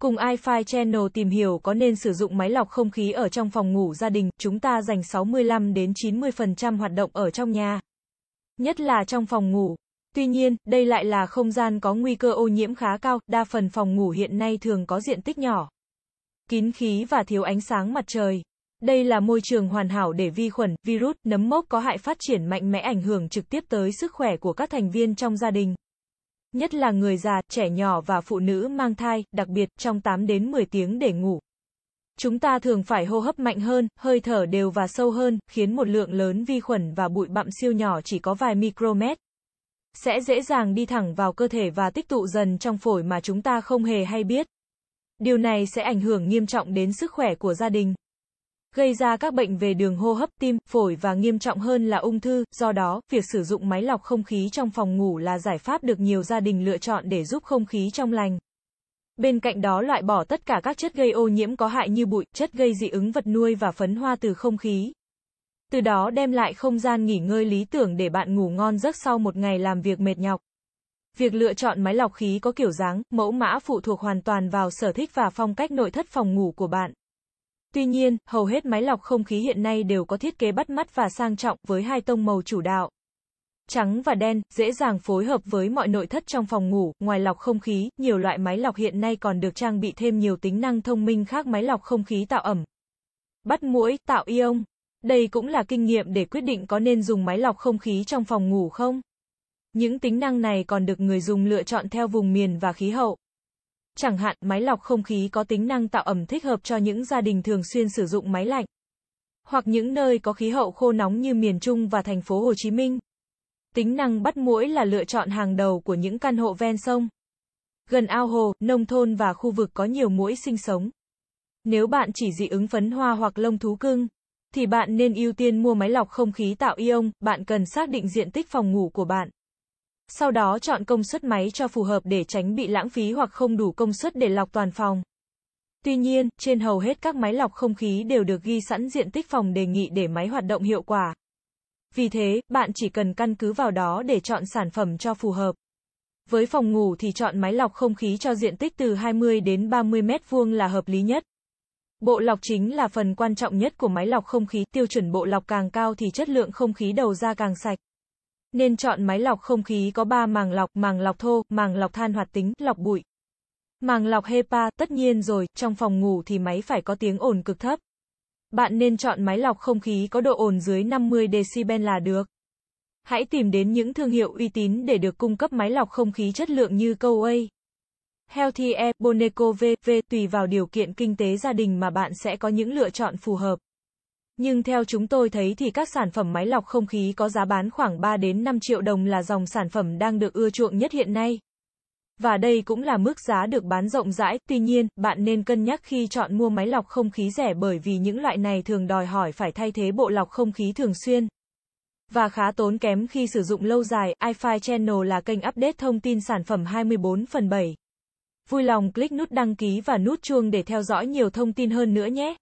Cùng iFi Channel tìm hiểu có nên sử dụng máy lọc không khí ở trong phòng ngủ gia đình, chúng ta dành 65 đến 90% hoạt động ở trong nhà. Nhất là trong phòng ngủ. Tuy nhiên, đây lại là không gian có nguy cơ ô nhiễm khá cao, đa phần phòng ngủ hiện nay thường có diện tích nhỏ, kín khí và thiếu ánh sáng mặt trời. Đây là môi trường hoàn hảo để vi khuẩn, virus, nấm mốc có hại phát triển mạnh mẽ ảnh hưởng trực tiếp tới sức khỏe của các thành viên trong gia đình. Nhất là người già, trẻ nhỏ và phụ nữ mang thai, đặc biệt trong 8 đến 10 tiếng để ngủ. Chúng ta thường phải hô hấp mạnh hơn, hơi thở đều và sâu hơn, khiến một lượng lớn vi khuẩn và bụi bặm siêu nhỏ chỉ có vài micromet sẽ dễ dàng đi thẳng vào cơ thể và tích tụ dần trong phổi mà chúng ta không hề hay biết. Điều này sẽ ảnh hưởng nghiêm trọng đến sức khỏe của gia đình gây ra các bệnh về đường hô hấp, tim, phổi và nghiêm trọng hơn là ung thư, do đó, việc sử dụng máy lọc không khí trong phòng ngủ là giải pháp được nhiều gia đình lựa chọn để giúp không khí trong lành. Bên cạnh đó loại bỏ tất cả các chất gây ô nhiễm có hại như bụi, chất gây dị ứng vật nuôi và phấn hoa từ không khí. Từ đó đem lại không gian nghỉ ngơi lý tưởng để bạn ngủ ngon giấc sau một ngày làm việc mệt nhọc. Việc lựa chọn máy lọc khí có kiểu dáng, mẫu mã phụ thuộc hoàn toàn vào sở thích và phong cách nội thất phòng ngủ của bạn. Tuy nhiên, hầu hết máy lọc không khí hiện nay đều có thiết kế bắt mắt và sang trọng với hai tông màu chủ đạo. Trắng và đen, dễ dàng phối hợp với mọi nội thất trong phòng ngủ, ngoài lọc không khí, nhiều loại máy lọc hiện nay còn được trang bị thêm nhiều tính năng thông minh khác máy lọc không khí tạo ẩm, bắt mũi, tạo ion. Đây cũng là kinh nghiệm để quyết định có nên dùng máy lọc không khí trong phòng ngủ không. Những tính năng này còn được người dùng lựa chọn theo vùng miền và khí hậu. Chẳng hạn, máy lọc không khí có tính năng tạo ẩm thích hợp cho những gia đình thường xuyên sử dụng máy lạnh. Hoặc những nơi có khí hậu khô nóng như miền Trung và thành phố Hồ Chí Minh. Tính năng bắt muỗi là lựa chọn hàng đầu của những căn hộ ven sông. Gần ao hồ, nông thôn và khu vực có nhiều muỗi sinh sống. Nếu bạn chỉ dị ứng phấn hoa hoặc lông thú cưng, thì bạn nên ưu tiên mua máy lọc không khí tạo ion, bạn cần xác định diện tích phòng ngủ của bạn. Sau đó chọn công suất máy cho phù hợp để tránh bị lãng phí hoặc không đủ công suất để lọc toàn phòng. Tuy nhiên, trên hầu hết các máy lọc không khí đều được ghi sẵn diện tích phòng đề nghị để máy hoạt động hiệu quả. Vì thế, bạn chỉ cần căn cứ vào đó để chọn sản phẩm cho phù hợp. Với phòng ngủ thì chọn máy lọc không khí cho diện tích từ 20 đến 30 mét vuông là hợp lý nhất. Bộ lọc chính là phần quan trọng nhất của máy lọc không khí, tiêu chuẩn bộ lọc càng cao thì chất lượng không khí đầu ra càng sạch. Nên chọn máy lọc không khí có 3 màng lọc, màng lọc thô, màng lọc than hoạt tính, lọc bụi. Màng lọc HEPA, tất nhiên rồi, trong phòng ngủ thì máy phải có tiếng ồn cực thấp. Bạn nên chọn máy lọc không khí có độ ồn dưới 50 decibel là được. Hãy tìm đến những thương hiệu uy tín để được cung cấp máy lọc không khí chất lượng như Coway, Healthy Air, Boneco VV, tùy vào điều kiện kinh tế gia đình mà bạn sẽ có những lựa chọn phù hợp. Nhưng theo chúng tôi thấy thì các sản phẩm máy lọc không khí có giá bán khoảng 3 đến 5 triệu đồng là dòng sản phẩm đang được ưa chuộng nhất hiện nay. Và đây cũng là mức giá được bán rộng rãi, tuy nhiên, bạn nên cân nhắc khi chọn mua máy lọc không khí rẻ bởi vì những loại này thường đòi hỏi phải thay thế bộ lọc không khí thường xuyên. Và khá tốn kém khi sử dụng lâu dài, iFi Channel là kênh update thông tin sản phẩm 24 phần 7. Vui lòng click nút đăng ký và nút chuông để theo dõi nhiều thông tin hơn nữa nhé.